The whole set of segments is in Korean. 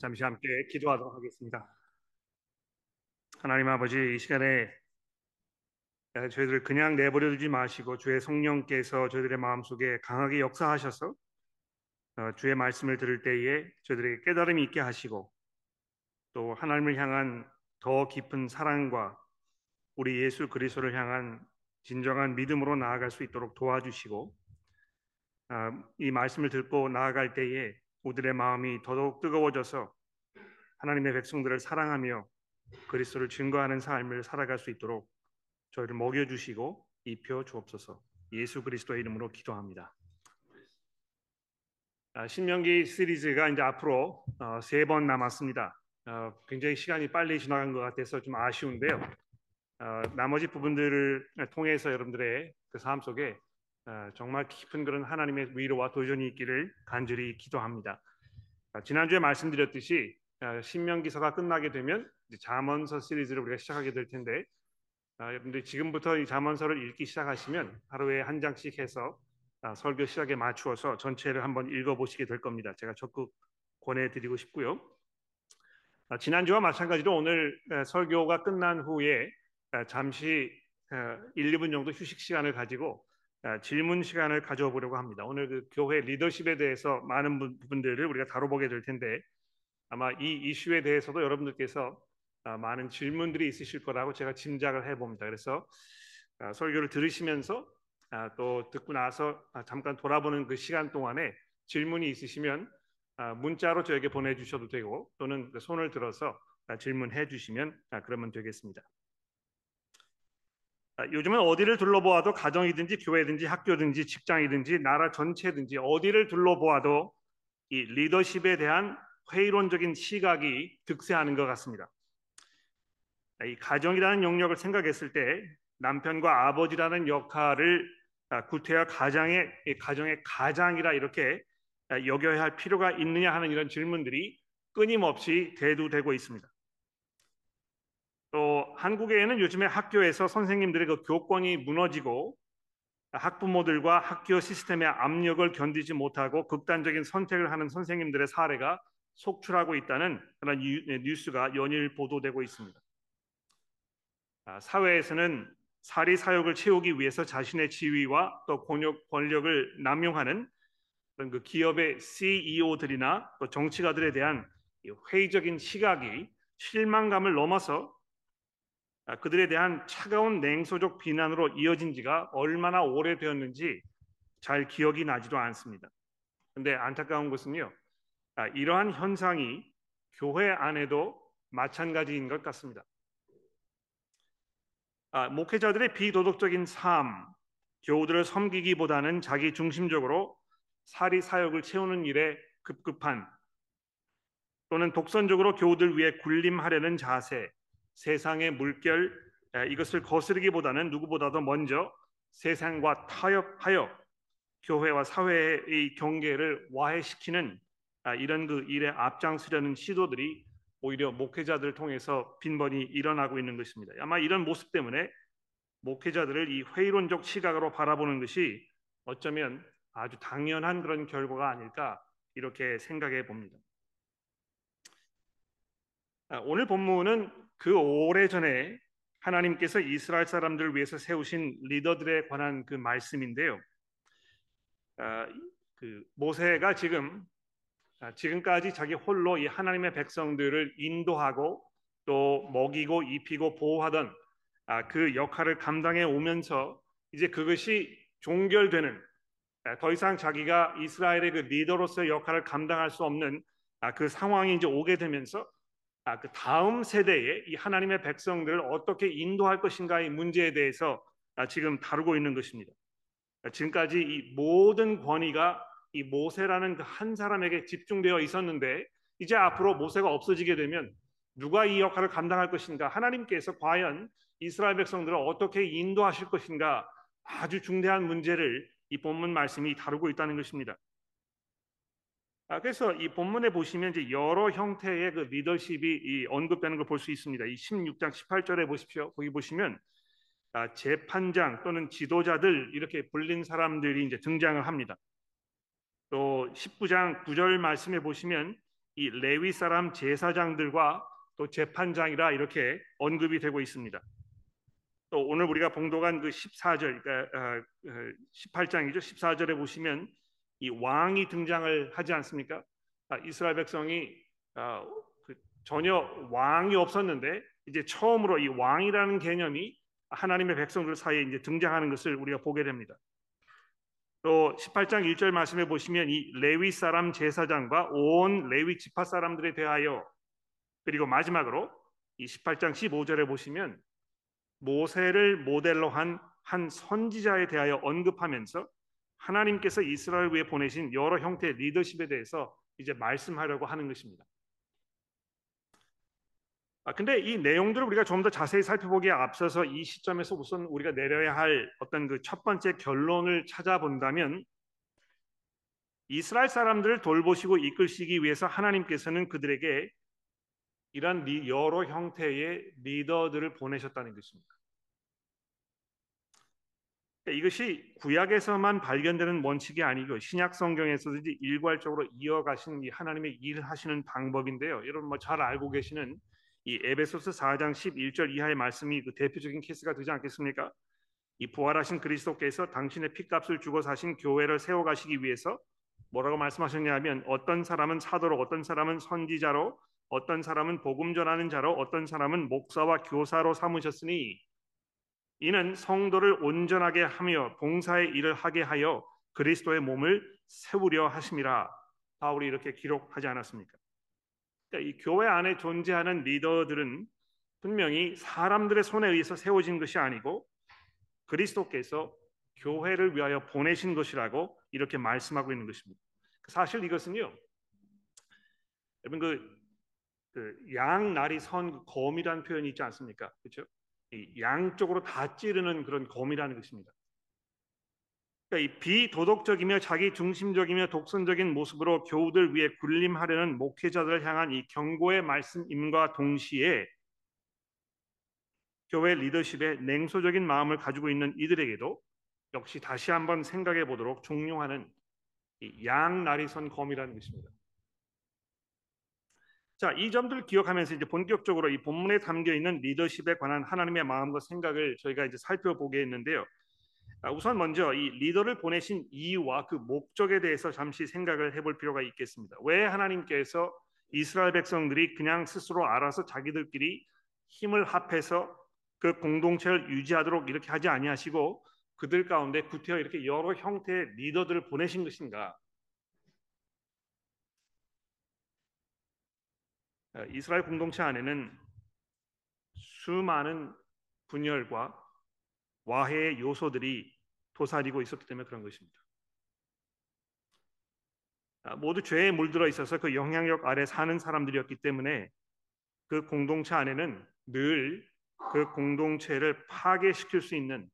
잠시 함께 기도하도록 하겠습니다. 하나님 아버지 이 시간에 저희들을 그냥 내버려 두지 마시고 주의 성령께서 저희들의 마음속에 강하게 역사하셔서 어, 주의 말씀을 들을 때에 저희들에게 깨달음이 있게 하시고 또 하나님을 향한 더 깊은 사랑과 우리 예수 그리스도를 향한 진정한 믿음으로 나아갈 수 있도록 도와주시고 아, 이 말씀을 듣고 나아갈 때에 우리들의 마음이 더더욱 뜨거워져서 하나님의 백성들을 사랑하며 그리스도를 증거하는 삶을 살아갈 수 있도록 저희를 먹여 주시고 입혀 주옵소서. 예수 그리스도의 이름으로 기도합니다. 아, 신명기 시리즈가 이제 앞으로 어, 세번 남았습니다. 어, 굉장히 시간이 빨리 지나간 것 같아서 좀 아쉬운데요. 어, 나머지 부분들을 통해서 여러분들의 그 삶 속에 어, 정말 깊은 그런 하나님의 위로와 도전이 있기를 간절히 기도합니다. 어, 지난주에 말씀드렸듯이 어, 신명기서가 끝나게 되면 잠언서 시리즈를 우리가 시작하게 될 텐데 여러분들 지금부터 이 잠언서를 읽기 시작하시면 하루에 한 장씩 해서 설교 시작에 맞추어서 전체를 한번 읽어보시게 될 겁니다. 제가 적극 권해드리고 싶고요. 지난주와 마찬가지로 오늘 설교가 끝난 후에 잠시 1, 2분 정도 휴식 시간을 가지고 아, 질문 시간을 가져보려고 합니다. 오늘 그 교회 리더십에 대해서 많은 부분들을 우리가 다뤄보게 될 텐데 아마 이 이슈에 대해서도 여러분들께서 아, 많은 질문들이 있으실 거라고 제가 짐작을 해봅니다. 그래서 아, 설교를 들으시면서 또 듣고 나서 잠깐 돌아보는 그 시간 동안에 질문이 있으시면 문자로 저에게 보내주셔도 되고 또는 그 손을 들어서 질문해 주시면 그러면 되겠습니다. 아, 요즘은 어디를 둘러보아도 가정이든지 교회든지 학교든지 직장이든지 나라 전체든지 어디를 둘러보아도 이 리더십에 대한 회의론적인 시각이 득세하는 것 같습니다. 아, 이 가정이라는 영역을 생각했을 때 남편과 아버지라는 역할을 아, 구태여 가장의 가정의 가장이라 이렇게 여겨야 할 필요가 있느냐 하는 이런 질문들이 끊임없이 대두되고 있습니다. 또 한국에는 요즘에 학교에서 선생님들의 그 교권이 무너지고 학부모들과 학교 시스템의 압력을 견디지 못하고 극단적인 선택을 하는 선생님들의 사례가 속출하고 있다는 그런 네, 뉴스가 연일 보도되고 있습니다. 아, 사회에서는 사리 사욕을 채우기 위해서 자신의 지위와 또 권력을 남용하는 그런 그 기업의 CEO들이나 또 정치가들에 대한 회의적인 시각이 실망감을 넘어서 아, 그들에 대한 차가운 냉소적 비난으로 이어진 지가 얼마나 오래되었는지 잘 기억이 나지도 않습니다. 근데 안타까운 것은요. 아, 이러한 현상이 교회 안에도 마찬가지인 것 같습니다. 아, 목회자들의 비도덕적인 삶, 교우들을 섬기기보다는 자기 중심적으로 사리 사역을 채우는 일에 급급한 또는 독선적으로 교우들 위해 군림하려는 자세, 세상의 물결 이것을 거스르기보다는 누구보다도 먼저 세상과 타협하여 교회와 사회의 경계를 와해시키는 아, 이런 그 일에 앞장서려는 시도들이 오히려 목회자들을 통해서 빈번히 일어나고 있는 것입니다. 아마 이런 모습 때문에 목회자들을 이 회의론적 시각으로 바라보는 것이 어쩌면 아주 당연한 그런 결과가 아닐까 이렇게 생각해 봅니다. 아, 오늘 본문은 그 오래전에 하나님께서 이스라엘 사람들을 위해서 세우신 리더들에 관한 그 말씀인데요. 아, 그 모세가 지금 아, 지금까지 자기 홀로 이 하나님의 백성들을 인도하고 또 먹이고 입히고 보호하던 아, 그 역할을 감당해 오면서 이제 그것이 종결되는 아, 더 이상 자기가 이스라엘의 그 리더로서의 역할을 감당할 수 없는 아, 그 상황이 이제 오게 되면서 아, 그 다음 세대에 이 하나님의 백성들을 어떻게 인도할 것인가의 문제에 대해서 아, 지금 다루고 있는 것입니다. 아, 지금까지 이 모든 권위가 이 모세라는 그 한 사람에게 집중되어 있었는데 이제 앞으로 모세가 없어지게 되면 누가 이 역할을 감당할 것인가? 하나님께서 과연 이스라엘 백성들을 어떻게 인도하실 것인가? 아주 중대한 문제를 이 본문 말씀이 다루고 있다는 것입니다. 아, 그래서 이 본문에 보시면 이제 여러 형태의 그 리더십이 언급되는 걸 볼 수 있습니다. 이 16장 18절에 보십시오. 거기 보시면 아, 재판장 또는 지도자들 이렇게 불린 사람들이 이제 등장을 합니다. 또 19장 9절 말씀에 보시면 이 레위 사람 제사장들과 또 재판장이라 이렇게 언급이 되고 있습니다. 또 오늘 우리가 봉독한 그 14절, 그러니까 18장이죠. 어, 14절에 어, 보시면 이 왕이 등장을 하지 않습니까? 아, 이스라엘 백성이 아, 그 전혀 왕이 없었는데 이제 처음으로 이 왕이라는 개념이 하나님의 백성들 사이에 이제 등장하는 것을 우리가 보게 됩니다. 또 18장 1절 말씀에 보시면 이 레위 사람 제사장과 온 레위 지파 사람들에 대하여 그리고 마지막으로 이 18장 15절에 보시면 모세를 모델로 한 한 선지자에 대하여 언급하면서 하나님께서 이스라엘 위에 보내신 여러 형태의 리더십에 대해서 이제 말씀하려고 하는 것입니다. 아 근데 이 내용들을 우리가 좀 더 자세히 살펴보기에 앞서서 이 시점에서 우선 우리가 내려야 할 어떤 그 첫 번째 결론을 찾아본다면 이스라엘 사람들을 돌보시고 이끌시기 위해서 하나님께서는 그들에게 이런 여러 형태의 리더들을 보내셨다는 것입니다. 이것이 구약에서만 발견되는 원칙이 아니고 신약 성경에서도 일괄적으로 이어가시는 하나님의 일하시는 방법인데요. 여러분 뭐 잘 알고 계시는 이 에베소서 4장 11절 이하의 말씀이 그 대표적인 케이스가 되지 않겠습니까? 이 부활하신 그리스도께서 당신의 피값을 주고 사신 교회를 세워 가시기 위해서 뭐라고 말씀하셨냐면 어떤 사람은 사도로 어떤 사람은 선지자로 어떤 사람은 복음 전하는 자로 어떤 사람은 목사와 교사로 삼으셨으니 이는 성도를 온전하게 하며 봉사의 일을 하게 하여 그리스도의 몸을 세우려 하심이라 바울이 이렇게 기록하지 않았습니까? 그러니까 이 교회 안에 존재하는 리더들은 분명히 사람들의 손에 의해서 세워진 것이 아니고 그리스도께서 교회를 위하여 보내신 것이라고 이렇게 말씀하고 있는 것입니다. 사실 이것은요, 여러분 그, 그 양날이 선 검이라는 표현이 있지 않습니까? 그렇죠? 양쪽으로 다 찌르는 그런 검이라는 것입니다. 그러니까 이 비도덕적이며 자기 중심적이며 독선적인 모습으로 교우들 위해 군림하려는 목회자들을 향한 이 경고의 말씀임과 동시에 교회 리더십에 냉소적인 마음을 가지고 있는 이들에게도 역시 다시 한번 생각해 보도록 종용하는 양날이 선 검이라는 것입니다. 자, 이 점들을 기억하면서 이제 본격적으로 이 본문에 담겨 있는 리더십에 관한 하나님의 마음과 생각을 저희가 이제 살펴보겠는데요. 아, 우선 먼저 이 리더를 보내신 이유와 그 목적에 대해서 잠시 생각을 해볼 필요가 있겠습니다. 왜 하나님께서 이스라엘 백성들이 그냥 스스로 알아서 자기들끼리 힘을 합해서 그 공동체를 유지하도록 이렇게 하지 아니하시고 그들 가운데 구태여 이렇게 여러 형태의 리더들을 보내신 것인가? 이스라엘 공동체 안에는 수많은 분열과 와해의 요소들이 도사리고 있었기 때문에 그런 것입니다. 아, 모두 죄에 물들어 있어서 그 영향력 아래 사는 사람들이었기 때문에 그 공동체 안에는 늘 그 공동체를 파괴시킬 수 있는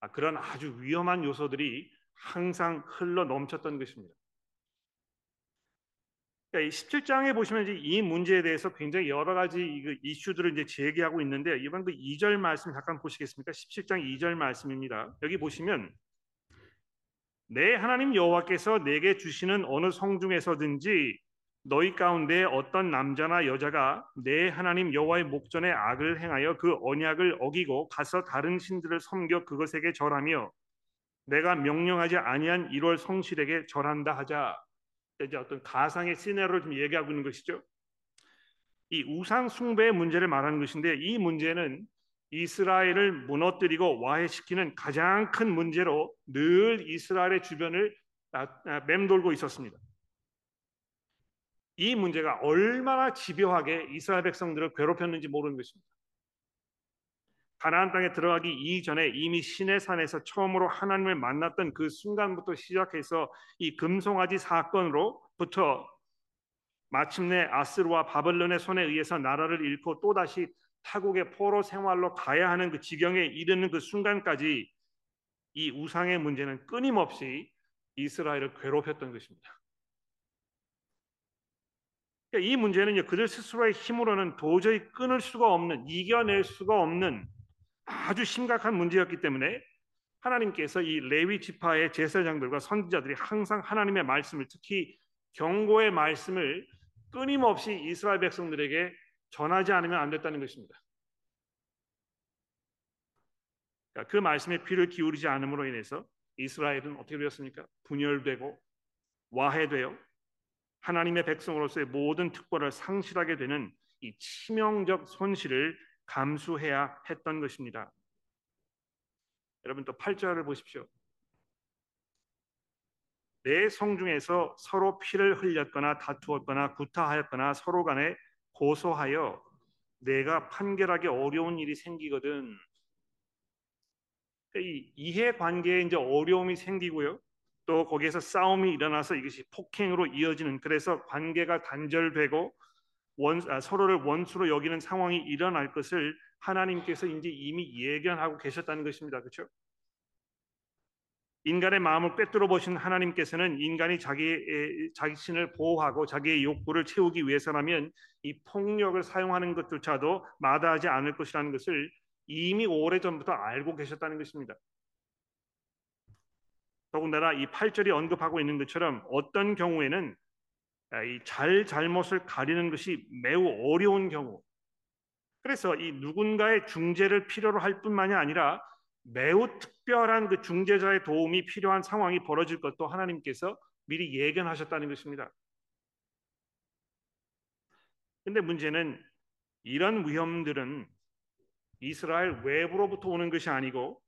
아, 그런 아주 위험한 요소들이 항상 흘러 넘쳤던 것입니다. 그러니까 17장에 보시면 이제 이 문제에 대해서 굉장히 여러 가지 이슈들을 이제 제기하고 있는데 이번 그 2절 말씀 잠깐 보시겠습니까? 17장 2절 말씀입니다. 여기 보시면 내 하나님 여호와께서 내게 주시는 어느 성 중에서든지 너희 가운데 어떤 남자나 여자가 내 하나님 여호와의 목전에 악을 행하여 그 언약을 어기고 가서 다른 신들을 섬겨 그것에게 절하며 내가 명령하지 아니한 1월 성실에게 절한다 하자. 이제 어떤 가상의 시나리오를 좀 얘기하고 있는 것이죠. 이 우상 숭배의 문제를 말하는 것인데 이 문제는 이스라엘을 무너뜨리고 와해시키는 가장 큰 문제로 늘 이스라엘의 주변을 맴돌고 있었습니다. 이 문제가 얼마나 집요하게 이스라엘 백성들을 괴롭혔는지 모르는 것입니다. 가나안 땅에 들어가기 이전에 이미 신의 산에서 처음으로 하나님을 만났던 그 순간부터 시작해서 이 금송아지 사건으로부터 마침내 아스르와 바벨론의 손에 의해서 나라를 잃고 또다시 타국의 포로 생활로 가야 하는 그 지경에 이르는 그 순간까지 이 우상의 문제는 끊임없이 이스라엘을 괴롭혔던 것입니다. 그러니까 이 문제는 그들 스스로의 힘으로는 도저히 끊을 수가 없는 이겨낼 수가 없는 아주 심각한 문제였기 때문에 하나님께서 이 레위 지파의 제사장들과 선지자들이 항상 하나님의 말씀을 특히 경고의 말씀을 끊임없이 이스라엘 백성들에게 전하지 않으면 안 됐다는 것입니다. 그러니까 그 말씀에 귀를 기울이지 않음으로 인해서 이스라엘은 어떻게 되었습니까? 분열되고 와해되어 하나님의 백성으로서의 모든 특권을 상실하게 되는 이 치명적 손실을 감수해야 했던 것입니다. 여러분 또 8절을 보십시오. 내 성중에서 서로 피를 흘렸거나 다투었거나 구타하였거나 서로 간에 고소하여 내가 판결하기 어려운 일이 생기거든. 이 이해 관계에 이제 어려움이 생기고요. 또 거기에서 싸움이 일어나서 이것이 폭행으로 이어지는 그래서 관계가 단절되고 원, 아, 서로를 원수로 여기는 상황이 일어날 것을 하나님께서 이제 이미 예견하고 계셨다는 것입니다. 그렇죠? 인간의 마음을 꿰뚫어 보신 하나님께서는 인간이 자기 자신을 보호하고 자기의 욕구를 채우기 위해서라면 이 폭력을 사용하는 것조차도 마다하지 않을 것이라는 것을 이미 오래 전부터 알고 계셨다는 것입니다. 더군다나 이 8절이 언급하고 있는 것처럼 어떤 경우에는 이 잘 잘못을 가리는 것이 매우 어려운 경우 그래서 이 누군가의 중재를 필요로 할 뿐만이 아니라 매우 특별한 그 중재자의 도움이 필요한 상황이 벌어질 것도 하나님께서 미리 예견하셨다는 것입니다. 근데 문제는 이런 위험들은 이스라엘 외부로부터 오는 것이 아니고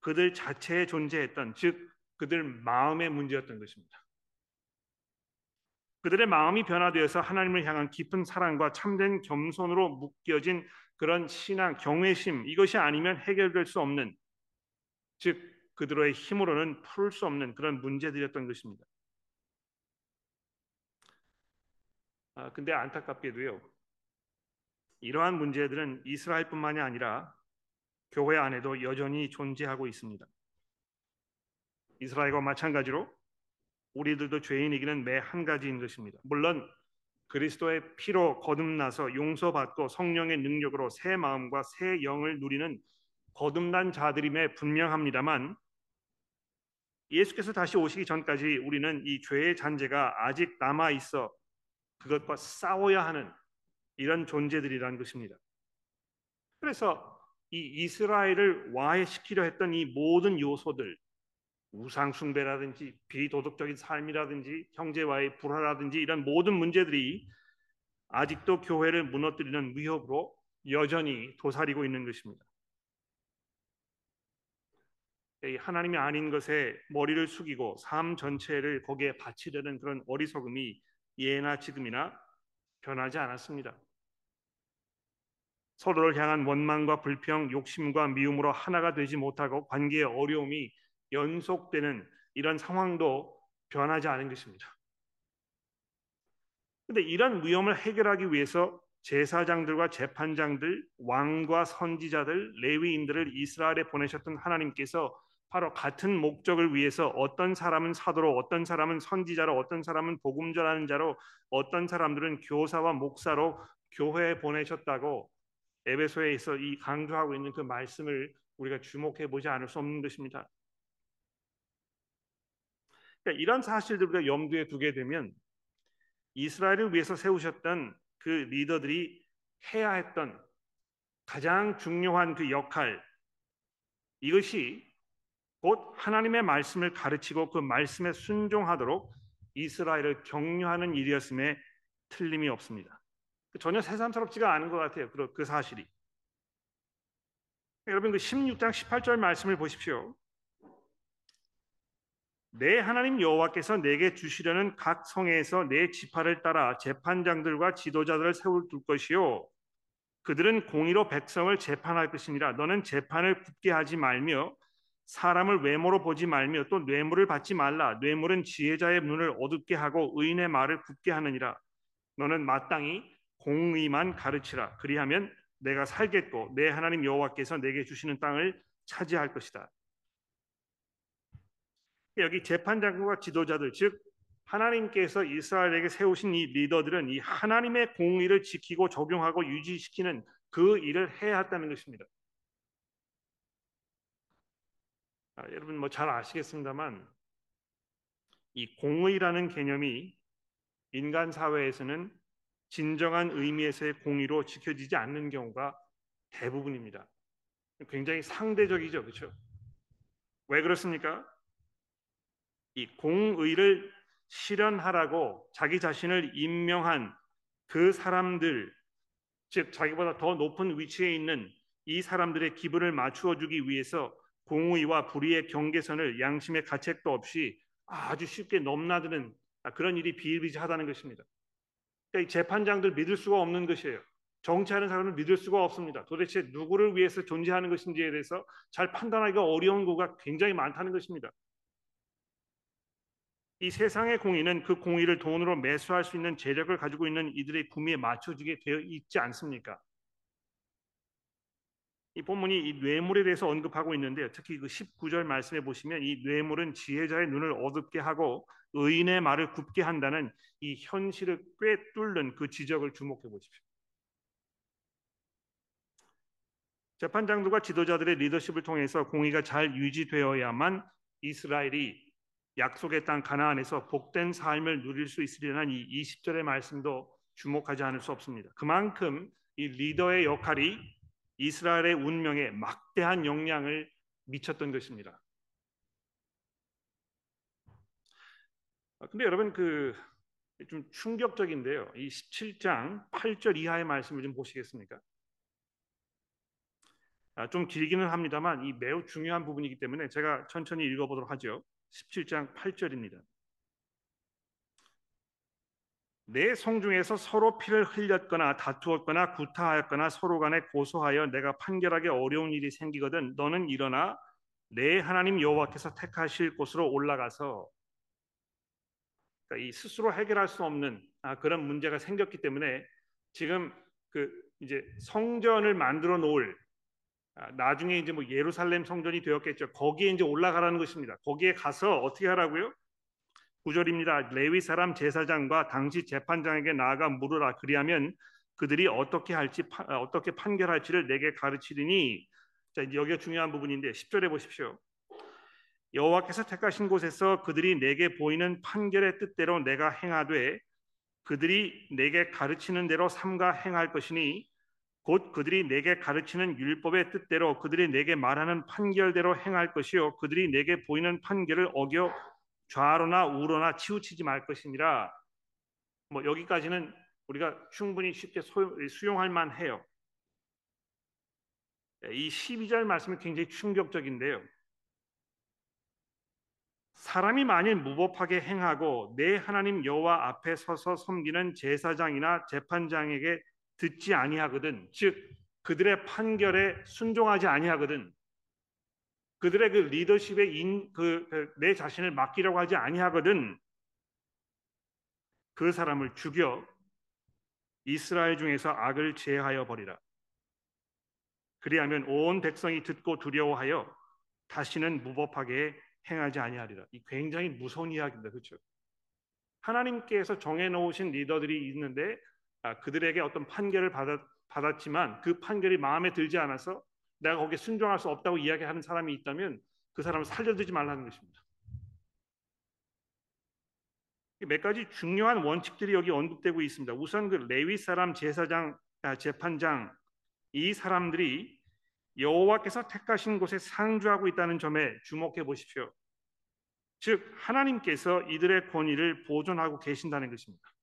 그들 자체에 존재했던 즉 그들 마음의 문제였던 것입니다. 그들의 마음이 변화되어서 하나님을 향한 깊은 사랑과 참된 겸손으로 묶여진 그런 신앙, 경외심 이것이 아니면 해결될 수 없는 즉 그들의 힘으로는 풀 수 없는 그런 문제들이었던 것입니다. 아, 근데 안타깝게도요. 이러한 문제들은 이스라엘뿐만이 아니라 교회 안에도 여전히 존재하고 있습니다. 이스라엘과 마찬가지로 우리들도 죄인이기는 매 한 가지인 것입니다. 물론 그리스도의 피로 거듭나서 용서받고 성령의 능력으로 새 마음과 새 영을 누리는 거듭난 자들임에 분명합니다만 예수께서 다시 오시기 전까지 우리는 이 죄의 잔재가 아직 남아 있어 그것과 싸워야 하는 이런 존재들이라는 것입니다. 그래서 이 이스라엘을 와해시키려 했던 이 모든 요소들 우상 숭배라든지 비도덕적인 삶이라든지 형제와의 불화라든지 이런 모든 문제들이 아직도 교회를 무너뜨리는 위협으로 여전히 도사리고 있는 것입니다. 하나님이 아닌 것에 머리를 숙이고 삶 전체를 거기에 바치려는 그런 어리석음이 예나 지금이나 변하지 않았습니다. 서로를 향한 원망과 불평, 욕심과 미움으로 하나가 되지 못하고 관계의 어려움이 연속되는 이런 상황도 변하지 않은 것입니다. 근데 이런 위험을 해결하기 위해서 제사장들과 재판장들, 왕과 선지자들, 레위인들을 이스라엘에 보내셨던 하나님께서 바로 같은 목적을 위해서 어떤 사람은 사도로, 어떤 사람은 선지자로, 어떤 사람은 복음 전하는 자로, 어떤 사람들은 교사와 목사로 교회에 보내셨다고 에베소에 있어 이 강조하고 있는 그 말씀을 우리가 주목해 보지 않을 수 없는 것입니다. 그러니까 이런 사실들을 우리가 염두에 두게 되면 이스라엘을 위해서 세우셨던 그 리더들이 해야 했던 가장 중요한 그 역할 이것이 곧 하나님의 말씀을 가르치고 그 말씀에 순종하도록 이스라엘을 격려하는 일이었음에 틀림이 없습니다. 전혀 새삼스럽지가 않은 것 같아요. 그, 그 사실이. 여러분 그 16장 18절 말씀을 보십시오. 내 하나님 여호와께서 내게 주시려는 각 성에서 내 지파를 따라 재판장들과 지도자들을 세울 둘 것이요. 그들은 공의로 백성을 재판할 것이니라 너는 재판을 굳게 하지 말며 사람을 외모로 보지 말며 또 뇌물을 받지 말라. 뇌물은 지혜자의 눈을 어둡게 하고 의인의 말을 굳게 하느니라. 너는 마땅히 공의만 가르치라. 그리하면 내가 살겠고 내 하나님 여호와께서 내게 주시는 땅을 차지할 것이다 여기 재판장과 지도자들 즉 하나님께서 이스라엘에게 세우신 이 리더들은 이 하나님의 공의를 지키고 적용하고 유지시키는 그 일을 해야 한다는 것입니다. 아, 여러분 뭐 잘 아시겠습니다만 이 공의라는 개념이 인간 사회에서는 진정한 의미에서의 공의로 지켜지지 않는 경우가 대부분입니다. 굉장히 상대적이죠, 그렇죠? 왜 그렇습니까? 이 공의를 실현하라고 자기 자신을 임명한 그 사람들, 즉 자기보다 더 높은 위치에 있는 이 사람들의 기분을 맞추어 주기 위해서 공의와 불의의 경계선을 양심의 가책도 없이 아주 쉽게 넘나드는 그런 일이 비일비재하다는 것입니다. 그러니까 이 재판장들 믿을 수가 없는 것이에요. 정치하는 사람을 믿을 수가 없습니다. 도대체 누구를 위해서 존재하는 것인지에 대해서 잘 판단하기가 어려운 거가 굉장히 많다는 것입니다. 이 세상의 공의는 그 공의를 돈으로 매수할 수 있는 재력을 가지고 있는 이들의 구미에 맞춰지게 되어 있지 않습니까? 이 본문이 이 뇌물에 대해서 언급하고 있는데요. 특히 그 19절 말씀에 보시면 이 뇌물은 지혜자의 눈을 어둡게 하고 의인의 말을 굽게 한다는 이 현실을 꿰뚫는 그 지적을 주목해 보십시오. 재판장들과 지도자들의 리더십을 통해서 공의가 잘 유지되어야만 이스라엘이 약속의 땅 가나안에서 복된 삶을 누릴 수 있으리라는 이 20절의 말씀도 주목하지 않을 수 없습니다. 그만큼 이 리더의 역할이 이스라엘의 운명에 막대한 영향을 미쳤던 것입니다. 아, 근데 여러분 그 좀 충격적인데요. 이 17장 8절 이하의 말씀을 좀 보시겠습니까? 아, 좀 길기는 합니다만 이 매우 중요한 부분이기 때문에 제가 천천히 읽어보도록 하죠. 17장 8절입니다. 내 성중에서 서로 피를 흘렸거나 다투었거나 구타하였거나 서로 간에 고소하여 내가 판결하기 어려운 일이 생기거든 너는 일어나 내 하나님 여호와께서 택하실 곳으로 올라가서 그러니까 이 스스로 해결할 수 없는 아, 그런 문제가 생겼기 때문에 지금 그 이제 성전을 만들어 놓을 아, 나중에 이제 뭐 예루살렘 성전이 되었겠죠. 거기에 이제 올라가라는 것입니다. 거기에 가서 어떻게 하라고요? 구절입니다. 레위 사람 제사장과 당시 재판장에게 나아가 물으라. 그리하면 그들이 어떻게 할지 아, 어떻게 판결할지를 내게 가르치리니 자, 이제 여기가 중요한 부분인데 10절에 보십시오. 여호와께서 택하신 곳에서 그들이 내게 보이는 판결의 뜻대로 내가 행하되 그들이 내게 가르치는 대로 삼가 행할 것이니 곧 그들이 내게 가르치는 율법의 뜻대로 그들이 내게 말하는 판결대로 행할 것이요 그들이 내게 보이는 판결을 어겨 좌로나 우로나 치우치지 말 것이니라. 뭐 여기까지는 우리가 충분히 쉽게 수용할 만해요. 이 12절 말씀이 굉장히 충격적인데요. 사람이 만일 무법하게 행하고 내 하나님 여호와 앞에 서서 섬기는 제사장이나 재판장에게 듣지 아니하거든 즉 그들의 판결에 순종하지 아니하거든 그들의 그 리더십에 인, 그, 그내 자신을 맡기려고 하지 아니하거든 그 사람을 죽여 이스라엘 중에서 악을 제하여 버리라 그리하면 온 백성이 듣고 두려워하여 다시는 무법하게 행하지 아니하리라. 이 굉장히 무서운 이야기입니다. 그렇죠? 하나님께서 정해 놓으신 리더들이 있는데 아, 그들에게 어떤 판결을 받았, 받았지만 그 판결이 마음에 들지 않아서 내가 거기에 순종할 수 없다고 이야기하는 사람이 있다면 그 사람을 살려두지 말라는 것입니다. 몇 가지 중요한 원칙들이 여기 언급되고 있습니다. 우선 그 레위 사람 제사장 아, 재판장 이 사람들이 여호와께서 택하신 곳에 상주하고 있다는 점에 주목해 보십시오. 즉 하나님께서 이들의 권위를 보존하고 계신다는 것입니다.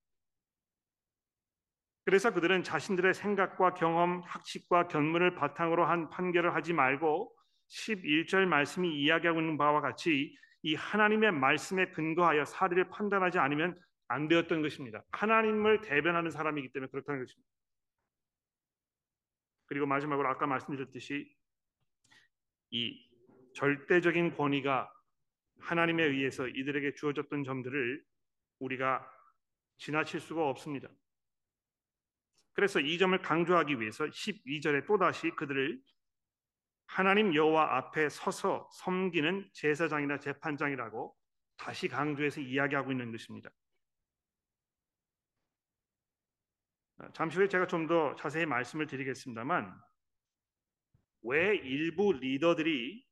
그래서 그들은 자신들의 생각과 경험, 학식과 견문을 바탕으로 한 판결을 하지 말고 11절 말씀이 이야기하고 있는 바와 같이 이 하나님의 말씀에 근거하여 사례를 판단하지 않으면 안 되었던 것입니다. 하나님을 대변하는 사람이기 때문에 그렇다는 것입니다. 그리고 마지막으로 아까 말씀드렸듯이 이 절대적인 권위가 하나님에 의해서 이들에게 주어졌던 점들을 우리가 지나칠 수가 없습니다. 그래서 이 점을 강조하기 위해서 12절에 또다시 그들을 하나님 여호와 앞에 서서 섬기는 제사장이나 재판장이라고 다시 강조해서 이야기하고 있는 것입니다. 잠시 후에 제가 좀 더 자세히 말씀을 드리겠습니다만 왜 일부 리더들이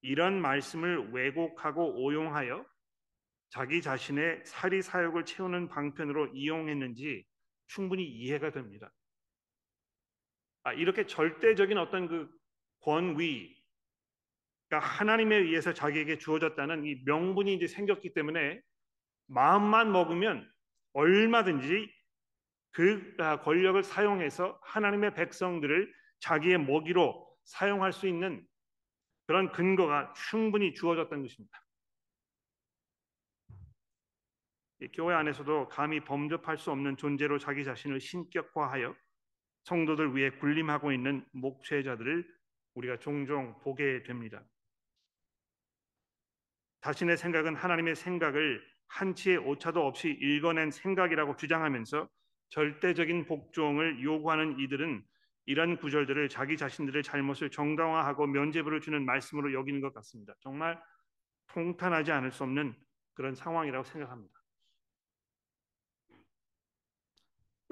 이런 말씀을 왜곡하고 오용하여 자기 자신의 사리 사욕을 채우는 방편으로 이용했는지 충분히 이해가 됩니다. 아, 이렇게 절대적인 어떤 그 권위, 그러니까 하나님에 의해서 자기에게 주어졌다는 이 명분이 이제 생겼기 때문에 마음만 먹으면 얼마든지 그 아, 권력을 사용해서 하나님의 백성들을 자기의 먹이로 사용할 수 있는 그런 근거가 충분히 주어졌던 것입니다. 교회 안에서도 감히 범접할 수 없는 존재로 자기 자신을 신격화하여 성도들 위해 군림하고 있는 목회자들을 우리가 종종 보게 됩니다. 자신의 생각은 하나님의 생각을 한치의 오차도 없이 읽어낸 생각이라고 주장하면서 절대적인 복종을 요구하는 이들은 이런 구절들을 자기 자신들의 잘못을 정당화하고 면죄부를 주는 말씀으로 여기는 것 같습니다. 정말 통탄하지 않을 수 없는 그런 상황이라고 생각합니다.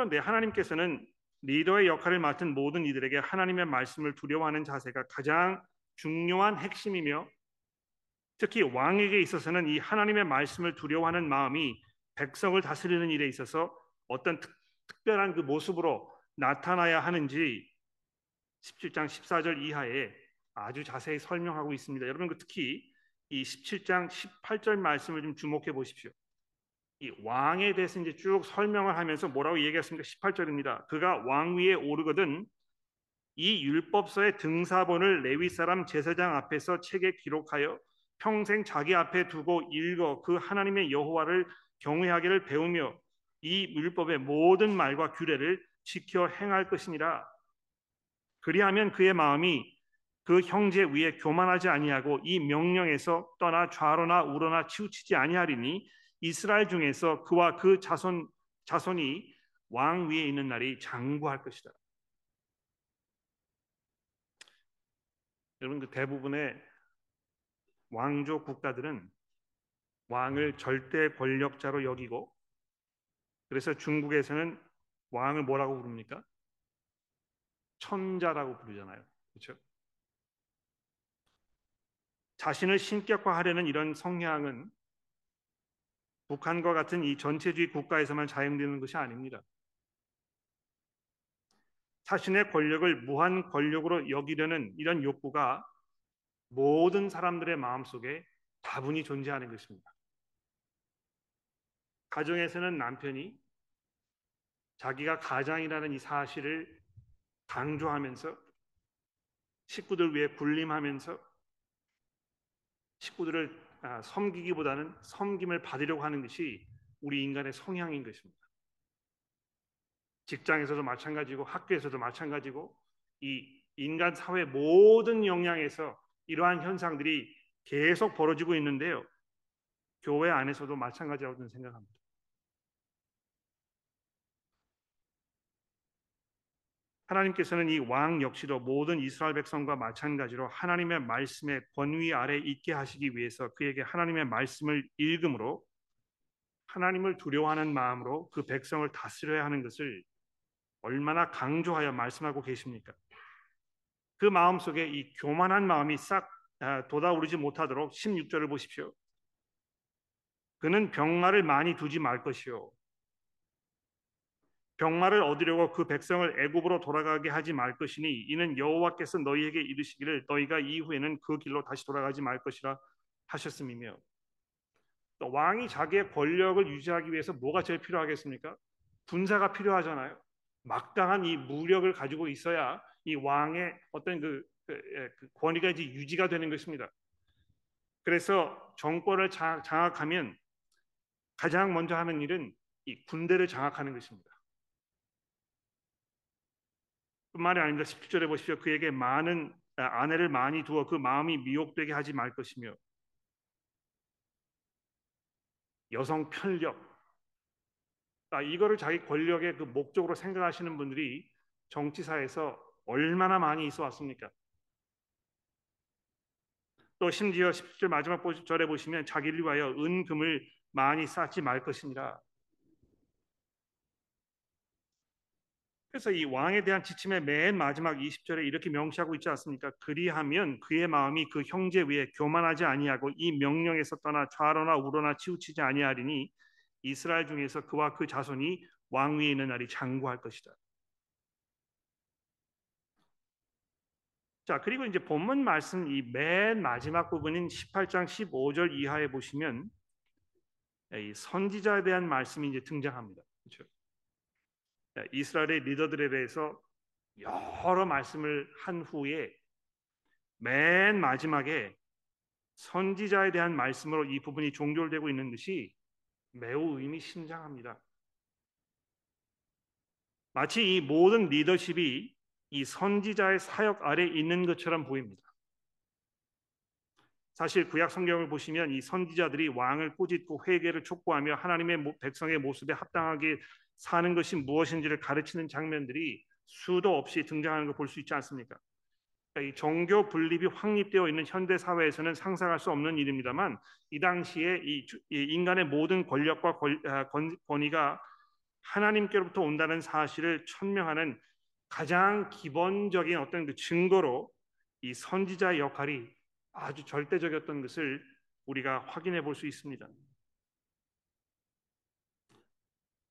그런데 하나님께서는 리더의 역할을 맡은 모든 이들에게 하나님의 말씀을 두려워하는 자세가 가장 중요한 핵심이며 특히 왕에게 있어서는 이 하나님의 말씀을 두려워하는 마음이 백성을 다스리는 일에 있어서 어떤 특, 특별한 그 모습으로 나타나야 하는지 17장 14절 이하에 아주 자세히 설명하고 있습니다. 여러분 그 특히 이 17장 18절 말씀을 좀 주목해 보십시오. 이 왕에 대해서 이제 쭉 설명을 하면서 뭐라고 얘기했습니까? 18절입니다. 그가 왕 위에 오르거든 이 율법서의 등사본을 레위 사람 제사장 앞에서 책에 기록하여 평생 자기 앞에 두고 읽어 그 하나님의 여호와를 경외하기를 배우며 이 율법의 모든 말과 규례를 지켜 행할 것이니라. 그리하면 그의 마음이 그 형제 위에 교만하지 아니하고 이 명령에서 떠나 좌로나 우로나 치우치지 아니하리니 이스라엘 중에서 그와 그 자손 자손이 왕 위에 있는 날이 장구할 것이다. 여러분 그 대부분의 왕조 국가들은 왕을 절대 권력자로 여기고 그래서 중국에서는 왕을 뭐라고 부릅니까? 천자라고 부르잖아요. 그렇죠? 자신을 신격화하려는 이런 성향은 북한과 같은 이 전체주의 국가에서만 자행되는 것이 아닙니다. 자신의 권력을 무한 권력으로 여기려는 이런 욕구가 모든 사람들의 마음속에 다분히 존재하는 것입니다. 가정에서는 남편이 자기가 가장이라는 이 사실을 강조하면서 식구들 위해 군림하면서 식구들을 아, 섬기기보다는 섬김을 받으려고 하는 것이 우리 인간의 성향인 것입니다. 직장에서도 마찬가지고 학교에서도 마찬가지고 이 인간 사회 모든 영향에서 이러한 현상들이 계속 벌어지고 있는데요. 교회 안에서도 마찬가지라고 저는 생각합니다. 하나님께서는 이 왕 역시도 모든 이스라엘 백성과 마찬가지로 하나님의 말씀의 권위 아래 있게 하시기 위해서 그에게 하나님의 말씀을 읽음으로 하나님을 두려워하는 마음으로 그 백성을 다스려야 하는 것을 얼마나 강조하여 말씀하고 계십니까? 그 마음 속에 이 교만한 마음이 싹 아, 돋아오르지 못하도록 16절을 보십시오. 그는 병마를 많이 두지 말 것이요 병마를 얻으려고 그 백성을 애굽으로 돌아가게 하지 말 것이니 이는 여호와께서 너희에게 이르시기를 너희가 이후에는 그 길로 다시 돌아가지 말 것이라 하셨음이며 또 왕이 자기의 권력을 유지하기 위해서 뭐가 제일 필요하겠습니까? 군사가 필요하잖아요. 막강한 이 무력을 가지고 있어야 이 왕의 어떤 그, 그, 예, 그 권위가 이제 유지가 되는 것입니다. 그래서 정권을 장악하면 가장 먼저 하는 일은 이 군대를 장악하는 것입니다. 뿐만이 아닙니다. 17절에 보십시오. 그에게 많은 아, 아내를 많이 두어 그 마음이 미혹되게 하지 말 것이며 여성 편력 아, 이거를 자기 권력의 그 목적으로 생각하시는 분들이 정치사에서 얼마나 많이 있어 왔습니까? 또 심지어 17절 마지막 절에 보시면 자기를 위하여 은금을 많이 쌓지 말 것이니라 그래서 이 왕에 대한 지침의 맨 마지막 20절에 이렇게 명시하고 있지 않습니까? 그리하면 그의 마음이 그 형제 위에 교만하지 아니하고 이 명령에서 떠나 좌로나 우로나 치우치지 아니하리니 이스라엘 중에서 그와 그 자손이 왕 위에 있는 날이 장구할 것이다. 자, 그리고 이제 본문 말씀 이 맨 마지막 부분인 18장 15절 이하에 보시면 이 선지자에 대한 말씀이 이제 등장합니다. 그렇죠? 이스라엘의 리더들에 대해서 여러 말씀을 한 후에 맨 마지막에 선지자에 대한 말씀으로 이 부분이 종결되고 있는 것이 매우 의미심장합니다. 마치 이 모든 리더십이 이 선지자의 사역 아래 있는 것처럼 보입니다. 사실 구약 성경을 보시면 이 선지자들이 왕을 꾸짖고 회개를 촉구하며 하나님의 백성의 모습에 합당하게 사는 것이 무엇인지를 가르치는 장면들이 수도 없이 등장하는 걸 볼 수 있지 않습니까? 그러니까 이 종교 분립이 확립되어 있는 현대 사회에서는 상상할 수 없는 일입니다만 이 당시에 이, 인간의 모든 권력과 아, 권위가 하나님께로부터 온다는 사실을 천명하는 가장 기본적인 어떤 그 증거로 이 선지자의 역할이 아주 절대적이었던 것을 우리가 확인해 볼 수 있습니다.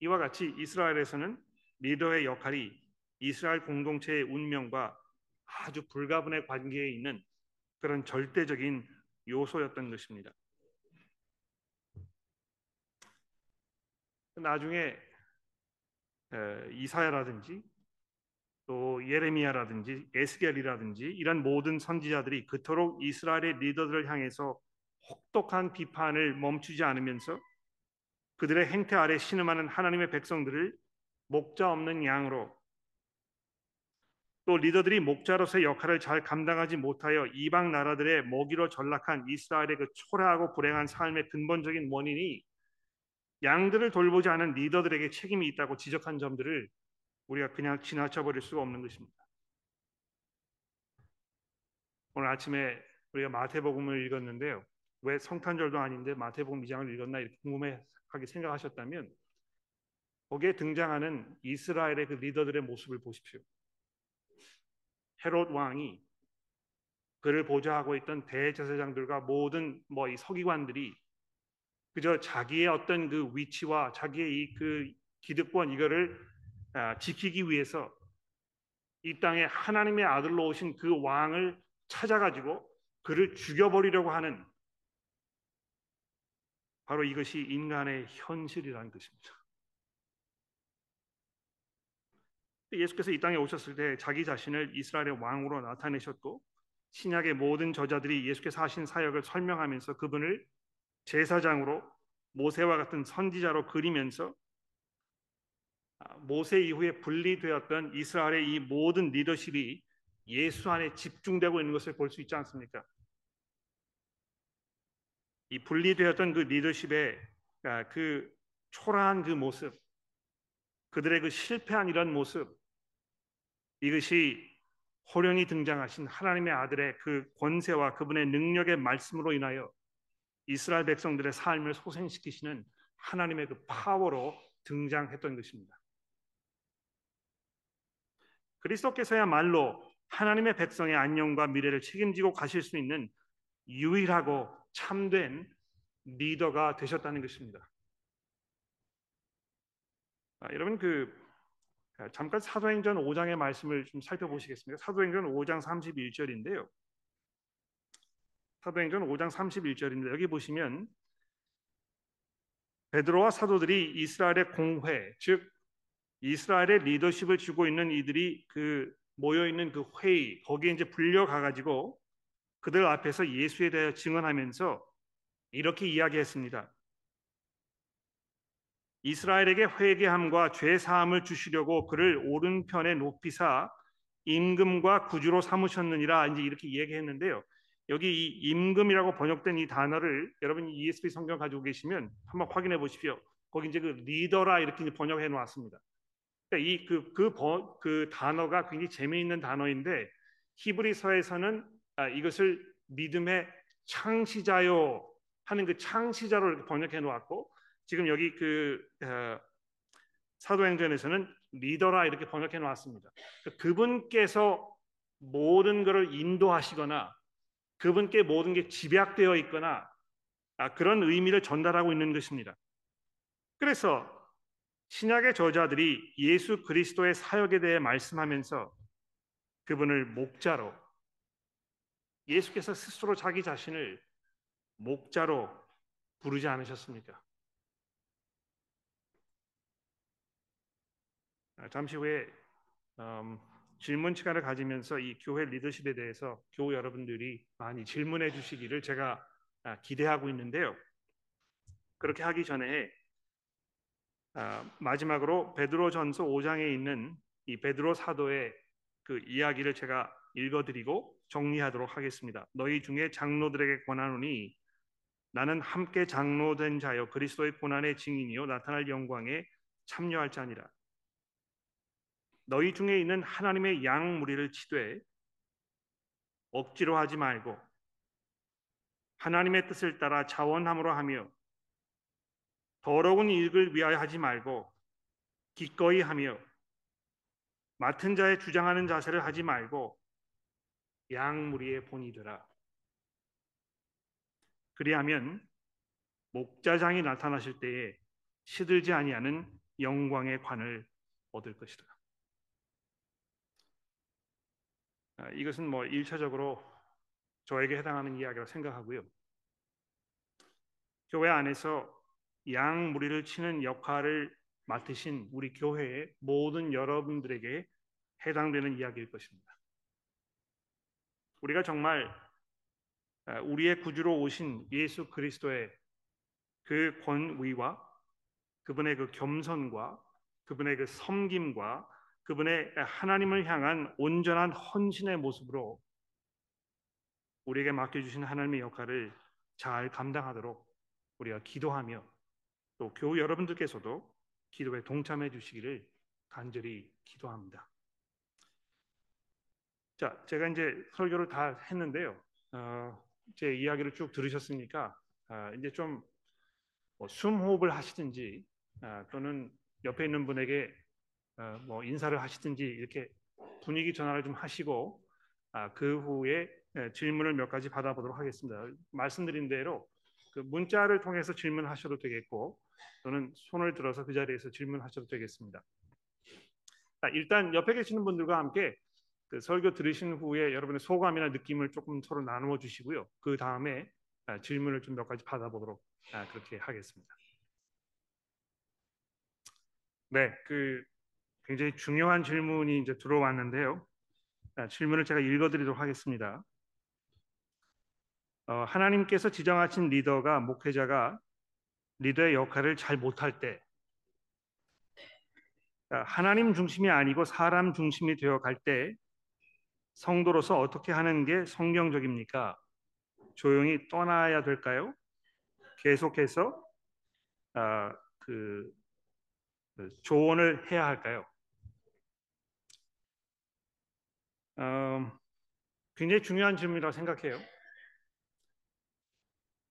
이와 같이 이스라엘에서는 리더의 역할이 이스라엘 공동체의 운명과 아주 불가분의 관계에 있는 그런 절대적인 요소였던 것입니다. 나중에 이사야라든지 또 예레미야라든지 에스겔이라든지 이런 모든 선지자들이 그토록 이스라엘의 리더들을 향해서 혹독한 비판을 멈추지 않으면서 그들의 행태 아래 신음하는 하나님의 백성들을 목자 없는 양으로 또 리더들이 목자로서의 역할을 잘 감당하지 못하여 이방 나라들의 먹이로 전락한 이스라엘의 그 초라하고 불행한 삶의 근본적인 원인이 양들을 돌보지 않은 리더들에게 책임이 있다고 지적한 점들을 우리가 그냥 지나쳐 버릴 수가 없는 것입니다. 오늘 아침에 우리가 마태복음을 읽었는데요. 왜 성탄절도 아닌데 마태복음 2장을 읽었나 궁금해 하게 생각하셨다면 거기에 등장하는 이스라엘의 그 리더들의 모습을 보십시오. 헤롯 왕이 그를 보좌하고 있던 대제사장들과 모든 뭐 이 서기관들이 그저 자기의 어떤 그 위치와 자기의 이 그 기득권 이거를 아, 지키기 위해서 이 땅에 하나님의 아들로 오신 그 왕을 찾아가지고 그를 죽여버리려고 하는 바로 이것이 인간의 현실이라는 것입니다. 예수께서 이 땅에 오셨을 때 자기 자신을 이스라엘의 왕으로 나타내셨고 신약의 모든 저자들이 예수께서 하신 사역을 설명하면서 그분을 제사장으로 모세와 같은 선지자로 그리면서 아, 모세 이후에 분리되었던 이스라엘의 이 모든 리더십이 예수 안에 집중되고 있는 것을 볼 수 있지 않습니까? 이 분리되었던 그 리더십의 아, 그 초라한 그 모습, 그들의 그 실패한 이런 모습, 이것이 호련히 등장하신 하나님의 아들의 그 권세와 그분의 능력의 말씀으로 인하여 이스라엘 백성들의 삶을 소생시키시는 하나님의 그 파워로 등장했던 것입니다. 그리스도께서야말로 하나님의 백성의 안녕과 미래를 책임지고 가실 수 있는 유일하고 참된 리더가 되셨다는 것입니다. 아, 여러분 그 아, 잠깐 사도행전 5장의 말씀을 좀 살펴보시겠습니다. 사도행전 5장 31절인데요. 사도행전 5장 31절인데 여기 보시면 베드로와 사도들이 이스라엘의 공회, 즉 이스라엘의 리더십을 쥐고 있는 이들이 그 모여 있는 그 회의 거기에 이제 불려가 가지고 그들 앞에서 예수에 대해 증언하면서 이렇게 이야기했습니다. 이스라엘에게 회개함과 죄 사함을 주시려고 그를 오른편에 높이사 임금과 구주로 삼으셨느니라 이제 이렇게 얘기했는데요. 여기 이 임금이라고 번역된 이 단어를 여러분이 ESV 성경 가지고 계시면 한번 확인해 보십시오. 거기 이제 그 리더라 이렇게 번역해 놓았습니다. 그러니까 이그 그, 그, 그 단어가 굉장히 재미있는 단어인데 히브리서에서는 아, 이것을 믿음의 창시자요 하는 그 창시자로 이렇게 번역해 놓았고 지금 여기 그 어, 사도행전에서는 리더라 이렇게 번역해 놓았습니다. 그분께서 모든 것을 인도하시거나 그분께 모든 게 집약되어 있거나 아, 그런 의미를 전달하고 있는 것입니다. 그래서 신약의 저자들이 예수 그리스도의 사역에 대해 말씀하면서 그분을 목자로 예수께서 스스로 자기 자신을 목자로 부르지 않으셨습니까? 아, 잠시 후에 음, 질문 시간을 가지면서 이 교회 리더십에 대해서 교우 여러분들이 많이 질문해 주시기를 제가 아, 기대하고 있는데요. 그렇게 하기 전에 아, 마지막으로 베드로전서 5장에 있는 이 베드로 사도의 그 이야기를 제가 읽어드리고 정리하도록 하겠습니다. 너희 중에 장로들에게 권하노니 나는 함께 장로된 자여 그리스도의 고난의 증인이요 나타날 영광에 참여할 자니라. 너희 중에 있는 하나님의 양 무리를 치되 억지로 하지 말고 하나님의 뜻을 따라 자원함으로 하며 더러운 일을 위하여 하지 말고 기꺼이 하며 맡은 자의 주장하는 자세를 하지 말고 양 무리의 본이더라. 그리하면 목자장이 나타나실 때에 시들지 아니하는 영광의 관을 얻을 것이다. 아, 이것은 뭐 일차적으로 저에게 해당하는 이야기라고 생각하고요. 교회 안에서 양 무리를 치는 역할을 맡으신 우리 교회의 모든 여러분들에게 해당되는 이야기일 것입니다. 우리가 정말 아, 우리의 구주로 오신 예수 그리스도의 그 권위와 그분의 그 겸손과 그분의 그 섬김과 그분의 하나님을 향한 온전한 헌신의 모습으로 우리에게 맡겨주신 하나님의 역할을 잘 감당하도록 우리가 기도하며 또 교우 여러분들께서도 기도에 동참해 주시기를 간절히 기도합니다. 자, 제가 이제 설교를 다 했는데요. 어, 제 이야기를 쭉 들으셨으니까 아, 이제 좀 뭐 숨호흡을 하시든지 아, 또는 옆에 있는 분에게 아, 뭐 인사를 하시든지 이렇게 분위기 전환을 좀 하시고 아, 그 후에 네, 질문을 몇 가지 받아보도록 하겠습니다. 말씀드린 대로 그 문자를 통해서 질문하셔도 되겠고 또는 손을 들어서 그 자리에서 질문하셔도 되겠습니다. 자, 일단 옆에 계시는 분들과 함께 그 설교 들으신 후에 여러분의 소감이나 느낌을 조금 서로 나누어 주시고요. 그 다음에 아, 질문을 좀 몇 가지 받아보도록 아, 그렇게 하겠습니다. 네, 그 굉장히 중요한 질문이 이제 들어왔는데요. 자, 질문을 제가 읽어드리도록 하겠습니다. 어, 하나님께서 지정하신 리더가 목회자가 리더의 역할을 잘 못할 때 하나님 중심이 아니고 사람 중심이 되어 갈 때 성도로서 어떻게 하는 게 성경적입니까? 조용히 떠나야 될까요? 계속해서 아, 그, 그 조언을 해야 할까요? 어, 굉장히 중요한 질문이라고 생각해요.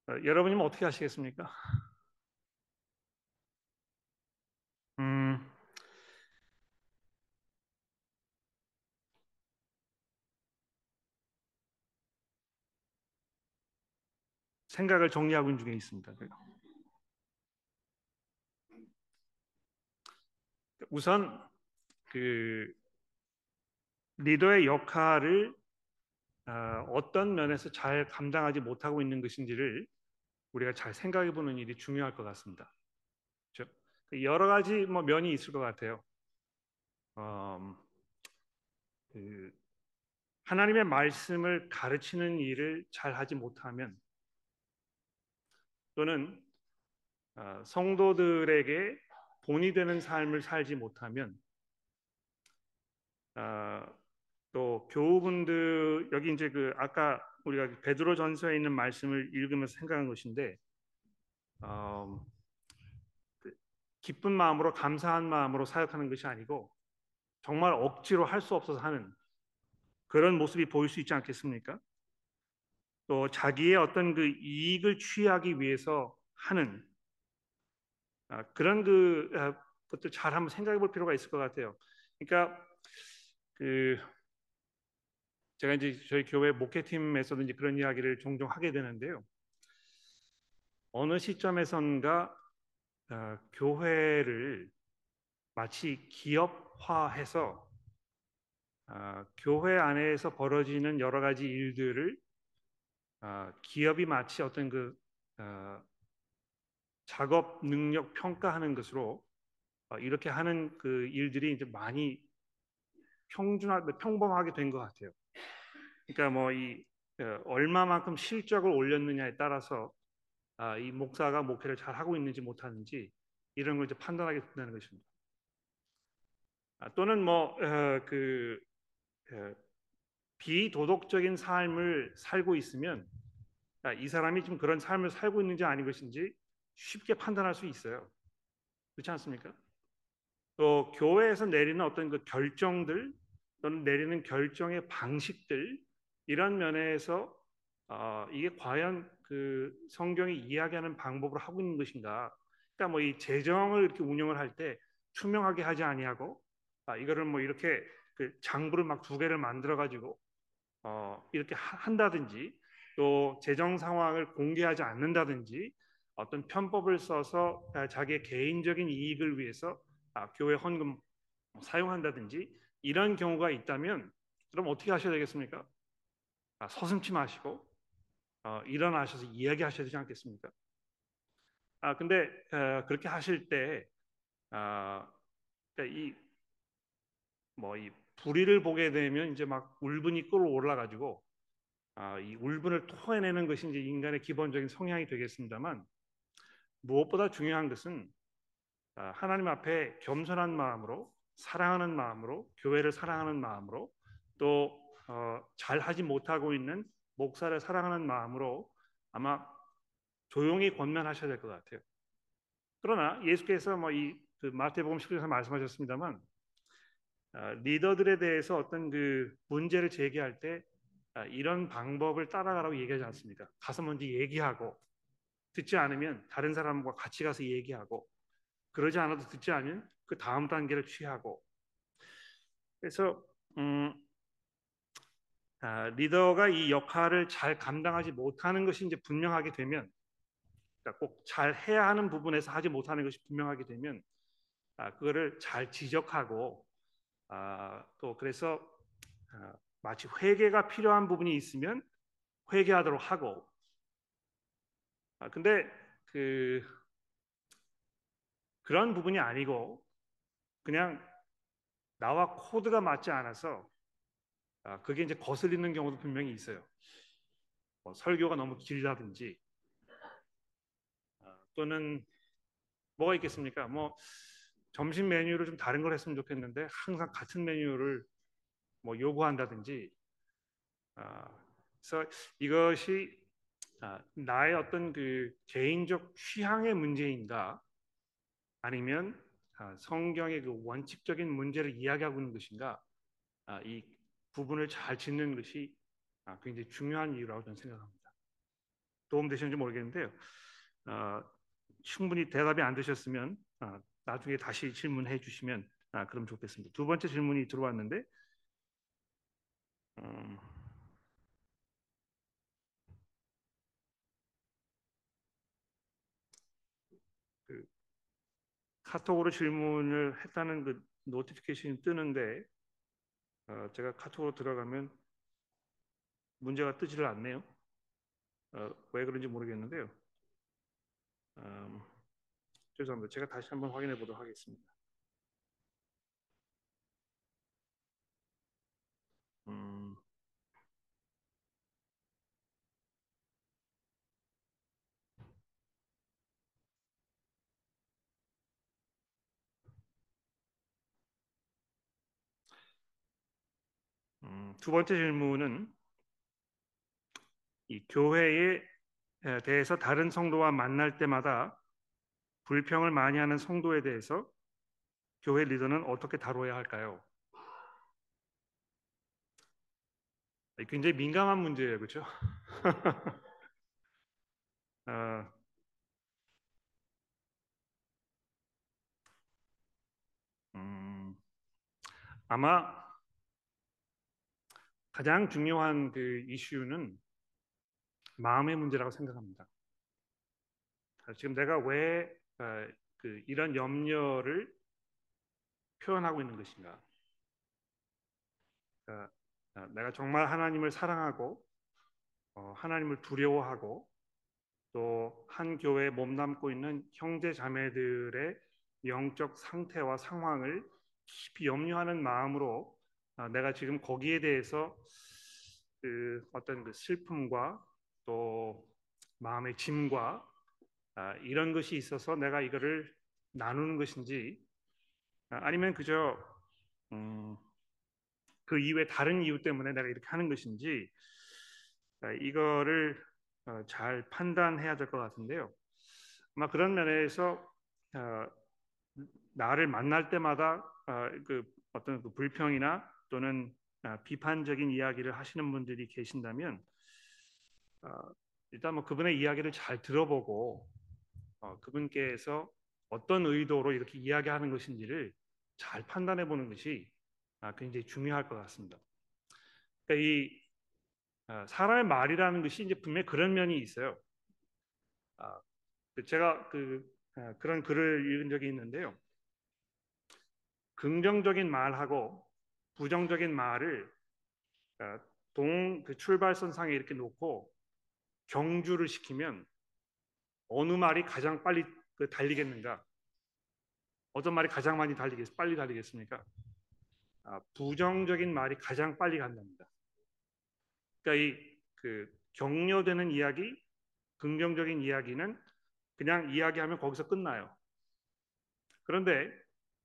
어, 여러분이면 어떻게 하시겠습니까? 음, 생각을 정리하고 있는 중에 있습니다. 우선 그 리더의 역할을 어, 어떤 면에서 잘 감당하지 못하고 있는 것인지를 우리가 잘 생각해 보는 일이 중요할 것 같습니다. 그렇죠? 여러 가지 뭐 면이 있을 것 같아요. 어, 그 하나님의 말씀을 가르치는 일을 잘 하지 못하면 또는 어, 성도들에게 본이 되는 삶을 살지 못하면 어, 또 교우분들 여기 이제 그 아까 우리가 베드로 전서에 있는 말씀을 읽으면서 생각한 것인데 어, 그 기쁜 마음으로 감사한 마음으로 사역하는 것이 아니고 정말 억지로 할 수 없어서 하는 그런 모습이 보일 수 있지 않겠습니까? 또 자기의 어떤 그 이익을 취하기 위해서 하는 아, 그런 그 아, 것도 잘 한번 생각해 볼 필요가 있을 것 같아요. 그러니까 그 제가 이제 저희 교회 목회팀에서도 이제 그런 이야기를 종종 하게 되는데요. 어느 시점에선가 어, 교회를 마치 기업화해서 어, 교회 안에서 벌어지는 여러 가지 일들을 어, 기업이 마치 어떤 그 어, 작업 능력 평가하는 것으로 어, 이렇게 하는 그 일들이 이제 많이 평준화 평범하게 된 것 같아요. 그러니까 뭐이 어, 얼마만큼 실적을 올렸느냐에 따라서 아, 이 목사가 목회를 잘 하고 있는지 못하는지 이런 걸 이제 판단하게 된다는 것입니다. 아, 또는 뭐그 어, 어, 비도덕적인 삶을 살고 있으면 아, 이 사람이 지금 그런 삶을 살고 있는지 아닌 것인지 쉽게 판단할 수 있어요. 그렇지 않습니까? 또 교회에서 내리는 어떤 그 결정들 또는 내리는 결정의 방식들 이런 면에서 어, 이게 과연 그 성경이 이야기하는 방법으로 하고 있는 것인가? 그러니까 뭐 이 재정을 이렇게 운영을 할 때 투명하게 하지 아니하고 아, 이거를 뭐 이렇게 그 장부를 막 두 개를 만들어 가지고 어, 이렇게 한다든지 또 재정 상황을 공개하지 않는다든지 어떤 편법을 써서 자기의 개인적인 이익을 위해서 아, 교회 헌금 사용한다든지 이런 경우가 있다면 그럼 어떻게 하셔야 되겠습니까? 아, 서슴치 마시고 어, 일어나셔서 이야기하셔야 되지 않겠습니까? 아 근데 어, 그렇게 하실 때 아, 그러니까 이뭐이 불의를 보게 되면 이제 막 울분이 끌어올라 가지고 아, 이 울분을 토해내는 것이 이제 인간의 기본적인 성향이 되겠습니다만 무엇보다 중요한 것은 아, 하나님 앞에 겸손한 마음으로 사랑하는 마음으로 교회를 사랑하는 마음으로 또 어, 잘하지 못하고 있는 목사를 사랑하는 마음으로 아마 조용히 권면하셔야 될 것 같아요. 그러나 예수께서 뭐 이 그 마태복음 10장에서 말씀하셨습니다만 어, 리더들에 대해서 어떤 그 문제를 제기할 때 어, 이런 방법을 따라가라고 얘기하지 않습니다. 가서 먼저 얘기하고 듣지 않으면 다른 사람과 같이 가서 얘기하고 그러지 않아도 듣지 않으면 그 다음 단계를 취하고 그래서 음, 아, 리더가 이 역할을 잘 감당하지 못하는 것이 이제 분명하게 되면 그러니까 꼭 잘 해야 하는 부분에서 하지 못하는 것이 분명하게 되면 아, 그거를 잘 지적하고 아, 또 그래서 아, 마치 회개가 필요한 부분이 있으면 회개하도록 하고 아, 근데 그 그런 부분이 아니고 그냥 나와 코드가 맞지 않아서 아, 그게 이제 거슬리는 경우도 분명히 있어요. 뭐 설교가 너무 길다든지 아, 또는 뭐가 있겠습니까? 뭐 점심 메뉴를 좀 다른 걸 했으면 좋겠는데 항상 같은 메뉴를 뭐 요구한다든지 아, 그래서 이것이 아, 나의 어떤 그 개인적 취향의 문제인가 아니면 아, 성경의 그 원칙적인 문제를 이야기하고 있는 것인가 아, 이 부분을 잘 짓는 것이 아, 굉장히 중요한 이유라고 저는 생각합니다. 도움 되셨는지 모르겠는데요. 어, 충분히 대답이 안 되셨으면 어, 나중에 다시 질문해 주시면 아, 그럼 좋겠습니다. 두 번째 질문이 들어왔는데 음, 그 카톡으로 질문을 했다는 그 노티피케이션이 뜨는데 어, 제가 카톡으로 들어가면 문제가 뜨지를 않네요. 어, 왜 그런지 모르겠는데요. 음, 죄송합니다. 제가 다시 한번 확인해 보도록 하겠습니다. 음, 음, 두 번째 질문은 이 교회에 대해서 다른 성도와 만날 때마다 불평을 많이 하는 성도에 대해서 교회 리더는 어떻게 다뤄야 할까요? 굉장히 민감한 문제예요, 그렇죠? 어, 아마 가장 중요한 그 이슈는 마음의 문제라고 생각합니다. 지금 내가 왜 어, 그 이런 염려를 표현하고 있는 것인가? 그러니까 내가 정말 하나님을 사랑하고 어, 하나님을 두려워하고 또 한 교회에 몸담고 있는 형제 자매들의 영적 상태와 상황을 깊이 염려하는 마음으로 어, 내가 지금 거기에 대해서 그 어떤 그 슬픔과 또 마음의 짐과 아, 이런 것이 있어서 내가 이거를 나누는 것인지 아, 아니면 그저 음, 그 이외 다른 이유 때문에 내가 이렇게 하는 것인지 아, 이거를 어, 잘 판단해야 될 것 같은데요. 아마 그런 면에서 어, 나를 만날 때마다 어, 그 어떤 그 불평이나 또는 비판적인 이야기를 하시는 분들이 계신다면 일단 뭐 그분의 이야기를 잘 들어보고 그분께서 어떤 의도로 이렇게 이야기하는 것인지를 잘 판단해 보는 것이 아, 굉장히 중요할 것 같습니다. 그러니까 이 아, 사람의 말이라는 것이 이제 분명히 그런 면이 있어요. 아, 그 제가 그 그런 글을 읽은 적이 있는데요. 긍정적인 말하고 부정적인 말을 동 그 출발선상에 이렇게 놓고 경주를 시키면 어느 말이 가장 빨리 그 달리겠는가? 어떤 말이 가장 많이 달리겠, 빨리 달리겠습니까? 아, 부정적인 말이 가장 빨리 간답니다. 그러니까 이 그 격려되는 이야기, 긍정적인 이야기는 그냥 이야기하면 거기서 끝나요. 그런데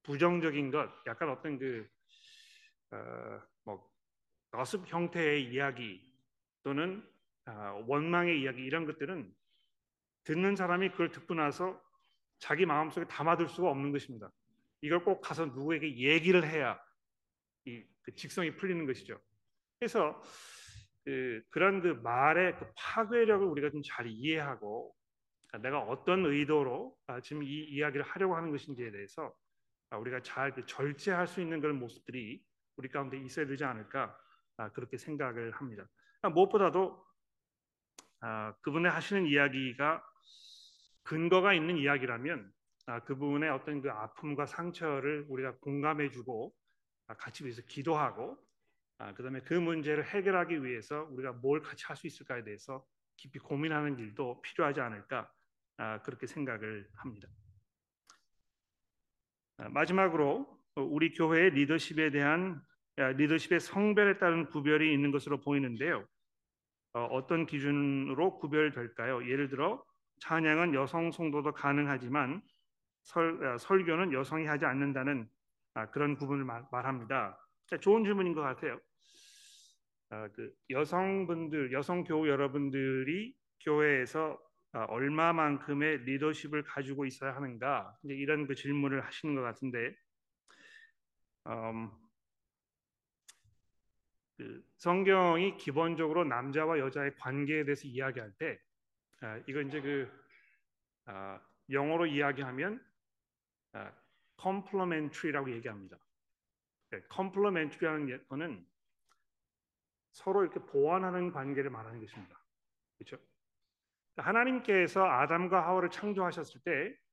부정적인 것, 약간 어떤 그 어, 뭐 거습 형태의 이야기 또는 어, 원망의 이야기 이런 것들은 듣는 사람이 그걸 듣고 나서 자기 마음속에 담아둘 수가 없는 것입니다. 이걸 꼭 가서 누구에게 얘기를 해야 이 그 직성이 풀리는 것이죠. 그래서 그, 그런 그 말의 그 파괴력을 우리가 좀 잘 이해하고 내가 어떤 의도로 아, 지금 이 이야기를 하려고 하는 것인지에 대해서 아, 우리가 잘그 절제할 수 있는 그런 모습들이 우리 가운데 있어야 되지 않을까 아, 그렇게 생각을 합니다. 아, 무엇보다도 아, 그분의 하시는 이야기가 근거가 있는 이야기라면 아, 그분의 어떤 그 아픔과 상처를 우리가 공감해주고 아, 같이 위해서 기도하고 아, 그다음에 그 문제를 해결하기 위해서 우리가 뭘 같이 할 수 있을까에 대해서 깊이 고민하는 일도 필요하지 않을까 아, 그렇게 생각을 합니다. 아, 마지막으로 우리 교회의 리더십에 대한 아, 리더십의 성별에 따른 구별이 있는 것으로 보이는데요. 어, 어떤 기준으로 구별될까요? 예를 들어 찬양은 여성 성도도 가능하지만 설, 아, 설교는 여성이 하지 않는다는 아, 그런 구분을 말, 합니다 좋은 질문인 것 같아요. 아, 그 여성분들, 여성 교우 여러분들이 교회에서 아, 얼마만큼의 리더십을 가지고 있어야 하는가 이런 그 질문을 하시는 것 같은데 음, 그 성경이 기본적으로 남자와 여자의 관계에 대해서 이야기할 때 아, 이거 이제 그 아, 영어로 이야기하면 아, complementary라고 얘기합니다. 네, complementary라는 거는 서로 이렇게 보완하는 관계를 말하는 것입니다. 그렇죠? 하나님께서 아담과 하와를 창조하셨을 때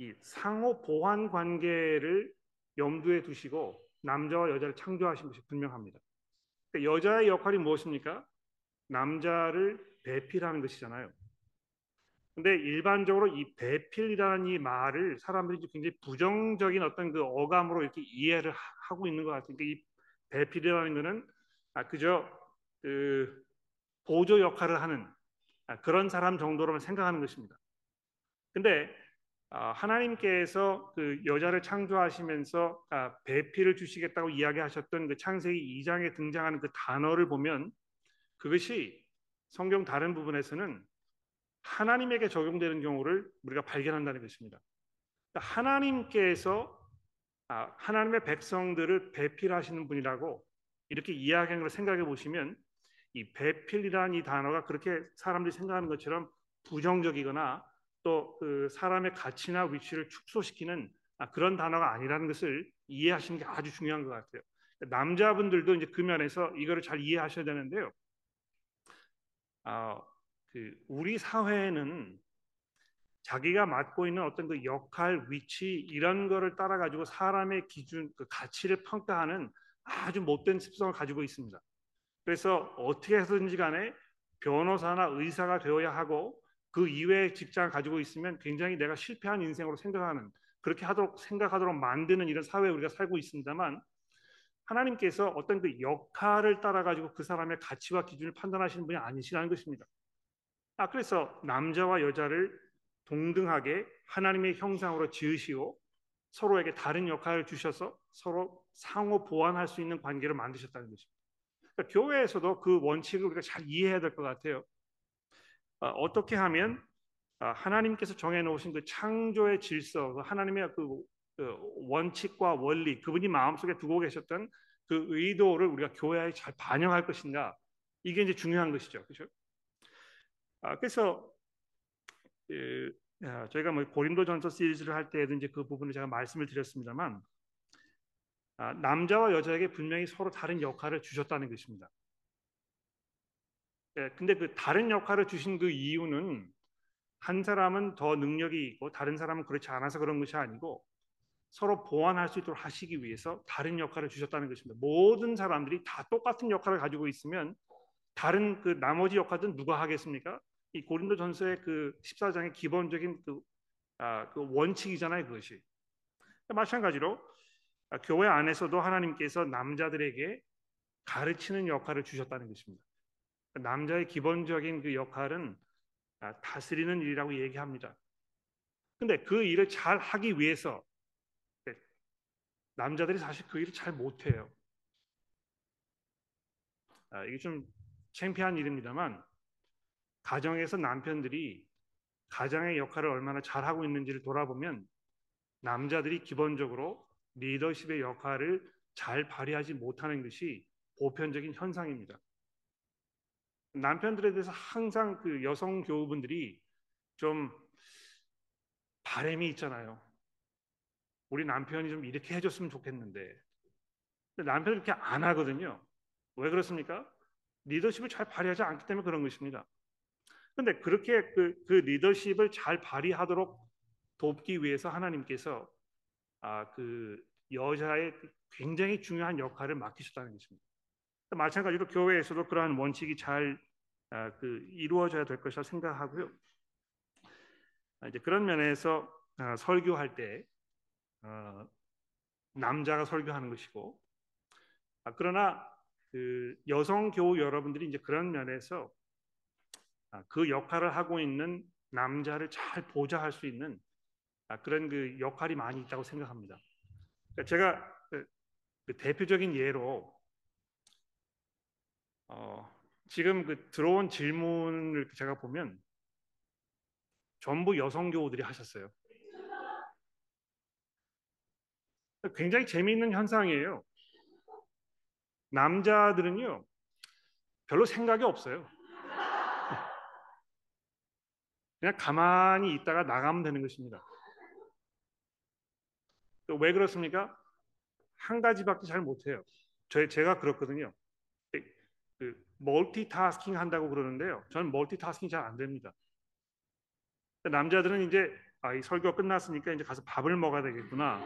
이 상호 보완 관계를 염두에 두시고 남자와 여자를 창조하신 것이 분명합니다. 그러니까 여자의 역할이 무엇입니까? 남자를 배필하는 것이잖아요. 근데 일반적으로 이 배필이라는 이 말을 사람들이 굉장히 부정적인 어떤 그 어감으로 이렇게 이해를 하고 있는 것. 그러니까 이 배필이라는 것은 아 그저 그 보조 역할을 하는 아, 그런 사람 정도로만 생각하는 것입니다. 근데 아, 하나님께서 그 여자를 창조하시면서 아, 배필을 주시겠다고 이야기하셨던 그 창세기 2장에 등장하는 그 단어를 보면 그것이 성경 다른 부분에서는 하나님에게 적용되는 경우를 우리가 발견한다는 것입니다. 그러니까 하나님께서 아, 하나님의 백성들을 배필하시는 분이라고 이렇게 이야기하는 걸 생각해 보시면 이 배필이라는 이 단어가 그렇게 사람들이 생각하는 것처럼 부정적이거나 또 그 사람의 가치나 위치를 축소시키는 아, 그런 단어가 아니라는 것을 이해하시는 게 아주 중요한 것 같아요. 남자분들도 이제 그 면에서 이거를 잘 이해하셔야 되는데요. 아, 그 우리 사회는 자기가 맡고 있는 어떤 그 역할, 위치 이런 거를 따라 가지고 사람의 기준, 그 가치를 평가하는 아주 못된 습성을 가지고 있습니다. 그래서 어떻게 해서든지 간에 변호사나 의사가 되어야 하고 그 이외의 직장을 가지고 있으면 굉장히 내가 실패한 인생으로 생각하는 그렇게 하도록 생각하도록 만드는 이런 사회에 우리가 살고 있습니다만 하나님께서 어떤 그 역할을 따라 가지고 그 사람의 가치와 기준을 판단하시는 분이 아니시라는 것입니다. 아 그래서 남자와 여자를 동등하게 하나님의 형상으로 지으시고 서로에게 다른 역할을 주셔서 서로 상호 보완할 수 있는 관계를 만드셨다는 것입니다. 그러니까 교회에서도 그 원칙을 우리가 잘 이해해야 될 것 같아요. 어, 어떻게 하면 아, 하나님께서 정해놓으신 그 창조의 질서, 그 하나님의 그, 그 원칙과 원리, 그분이 마음속에 두고 계셨던 그 의도를 우리가 교회에 잘 반영할 것인가? 이게 이제 중요한 것이죠, 그렇죠? 아, 그래서 그, 저희가 뭐 고린도전서 시리즈를 할 때에도 이제 그 부분을 제가 말씀을 드렸습니다만 아, 남자와 여자에게 분명히 서로 다른 역할을 주셨다는 것입니다. 예, 근데 그 다른 역할을 주신 그 이유는 한 사람은 더 능력이 있고 다른 사람은 그렇지 않아서 그런 것이 아니고 서로 보완할 수 있도록 하시기 위해서 다른 역할을 주셨다는 것입니다. 모든 사람들이 다 똑같은 역할을 가지고 있으면 다른 그 나머지 역할은 누가 하겠습니까? 이 고린도전서의 그 14장의 기본적인 그, 아, 그 원칙이잖아요, 그것이. 마찬가지로 아, 교회 안에서도 하나님께서 남자들에게 가르치는 역할을 주셨다는 것입니다. 남자의 기본적인 그 역할은 아, 다스리는 일이라고 얘기합니다. 근데 그 일을 잘 하기 위해서 네, 남자들이 사실 그 일을 잘 못해요. 아, 이게 좀 창피한 일입니다만 가정에서 남편들이 가장의 역할을 얼마나 잘하고 있는지를 돌아보면 남자들이 기본적으로 리더십의 역할을 잘 발휘하지 못하는 것이 보편적인 현상입니다. 남편들에 대해서 항상 그 여성 교우분들이 좀 바램이 있잖아요. 우리 남편이 좀 이렇게 해줬으면 좋겠는데 남편이 이렇게 안 하거든요. 왜 그렇습니까? 리더십을 잘 발휘하지 않기 때문에 그런 것입니다. 근데 그렇게 그, 그 리더십을 잘 발휘하도록 돕기 위해서 하나님께서 아, 그 여자의 굉장히 중요한 역할을 맡기셨다는 것입니다. 마찬가지로 교회에서도 그러한 원칙이 잘 아, 그 이루어져야 될 것이라 생각하고요. 아, 이제 그런 면에서 아, 설교할 때 어, 남자가 설교하는 것이고 아, 그러나 그 여성 교우 여러분들이 이제 그런 면에서 아, 그 역할을 하고 있는 남자를 잘 보좌할 수 있는 아, 그런 그 역할이 많이 있다고 생각합니다. 그러니까 제가 그, 그 대표적인 예로 어, 지금 그 들어온 질문을 제가 보면 전부 여성 교우들이 하셨어요. 굉장히 재미있는 현상이에요. 남자들은요 별로 생각이 없어요. 그냥 가만히 있다가 나가면 되는 것입니다. 왜 그렇습니까? 한 가지밖에 잘 못해요. 저 제가 그렇거든요. 그 멀티타스킹 한다고 그러는데요. 저는 멀티타스킹 잘 안 됩니다. 남자들은 이제 아, 이 설교 끝났으니까 이제 가서 밥을 먹어야 되겠구나.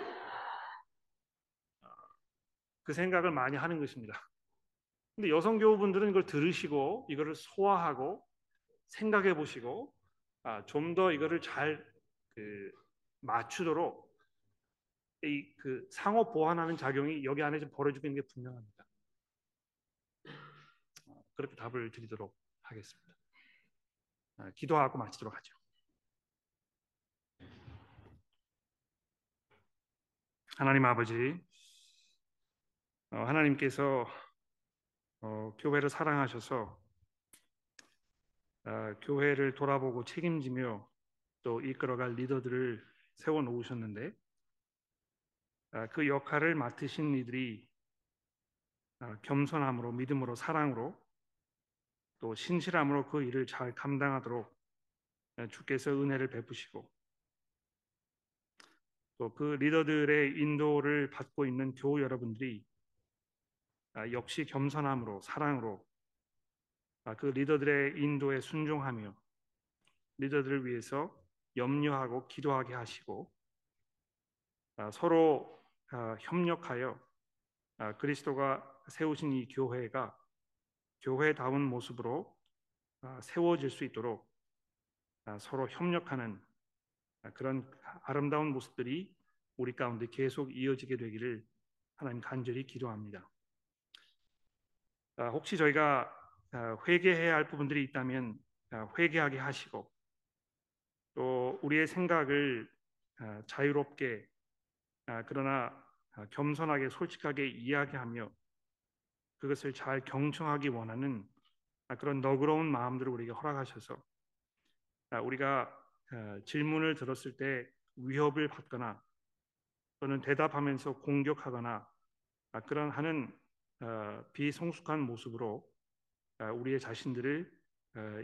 그 생각을 많이 하는 것입니다. 근데 여성 교우분들은 이걸 들으시고 이거를 소화하고 생각해 보시고 아, 좀 더 이거를 잘 그 맞추도록 이 그 상호 보완하는 작용이 여기 안에 좀 벌어지고 있는 게 분명합니다. 어, 그렇게 답을 드리도록 하겠습니다. 아, 기도하고 마치도록 하죠. 하나님 아버지, 어, 하나님께서 어, 교회를 사랑하셔서 아, 교회를 돌아보고 책임지며 또 이끌어갈 리더들을 세워 놓으셨는데 아, 그 역할을 맡으신 이들이 아, 겸손함으로 믿음으로 사랑으로 또 신실함으로 그 일을 잘 감당하도록 주께서 은혜를 베푸시고 또 그 리더들의 인도를 받고 있는 교우 여러분들이 아, 역시 겸손함으로 사랑으로 아, 그 리더들의 인도에 순종하며 리더들을 위해서 염려하고 기도하게 하시고 아, 서로 협력하여 그리스도가 세우신 이 교회가 교회다운 모습으로 세워질 수 있도록 서로 협력하는 그런 아름다운 모습들이 우리 가운데 계속 이어지게 되기를 하나님 간절히 기도합니다. 혹시 저희가 회개해야 할 부분들이 있다면 회개하게 하시고 또 우리의 생각을 자유롭게 그러나 겸손하게 솔직하게 이야기하며 그것을 잘 경청하기 원하는 그런 너그러운 마음들을 우리에게 허락하셔서 우리가 질문을 들었을 때 위협을 받거나 또는 대답하면서 공격하거나 그런 하는 어, 비성숙한 모습으로 우리의 자신들을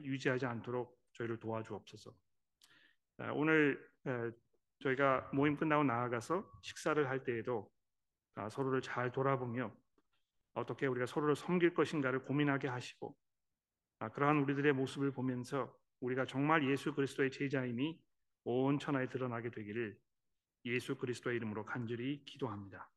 유지하지 않도록 저희를 도와주옵소서. 오늘 저희가 모임 끝나고 나아가서 식사를 할 때에도 아, 서로를 잘 돌아보며 어떻게 우리가 서로를 섬길 것인가를 고민하게 하시고 아, 그러한 우리들의 모습을 보면서 우리가 정말 예수 그리스도의 제자임이 온 천하에 드러나게 되기를 예수 그리스도의 이름으로 간절히 기도합니다.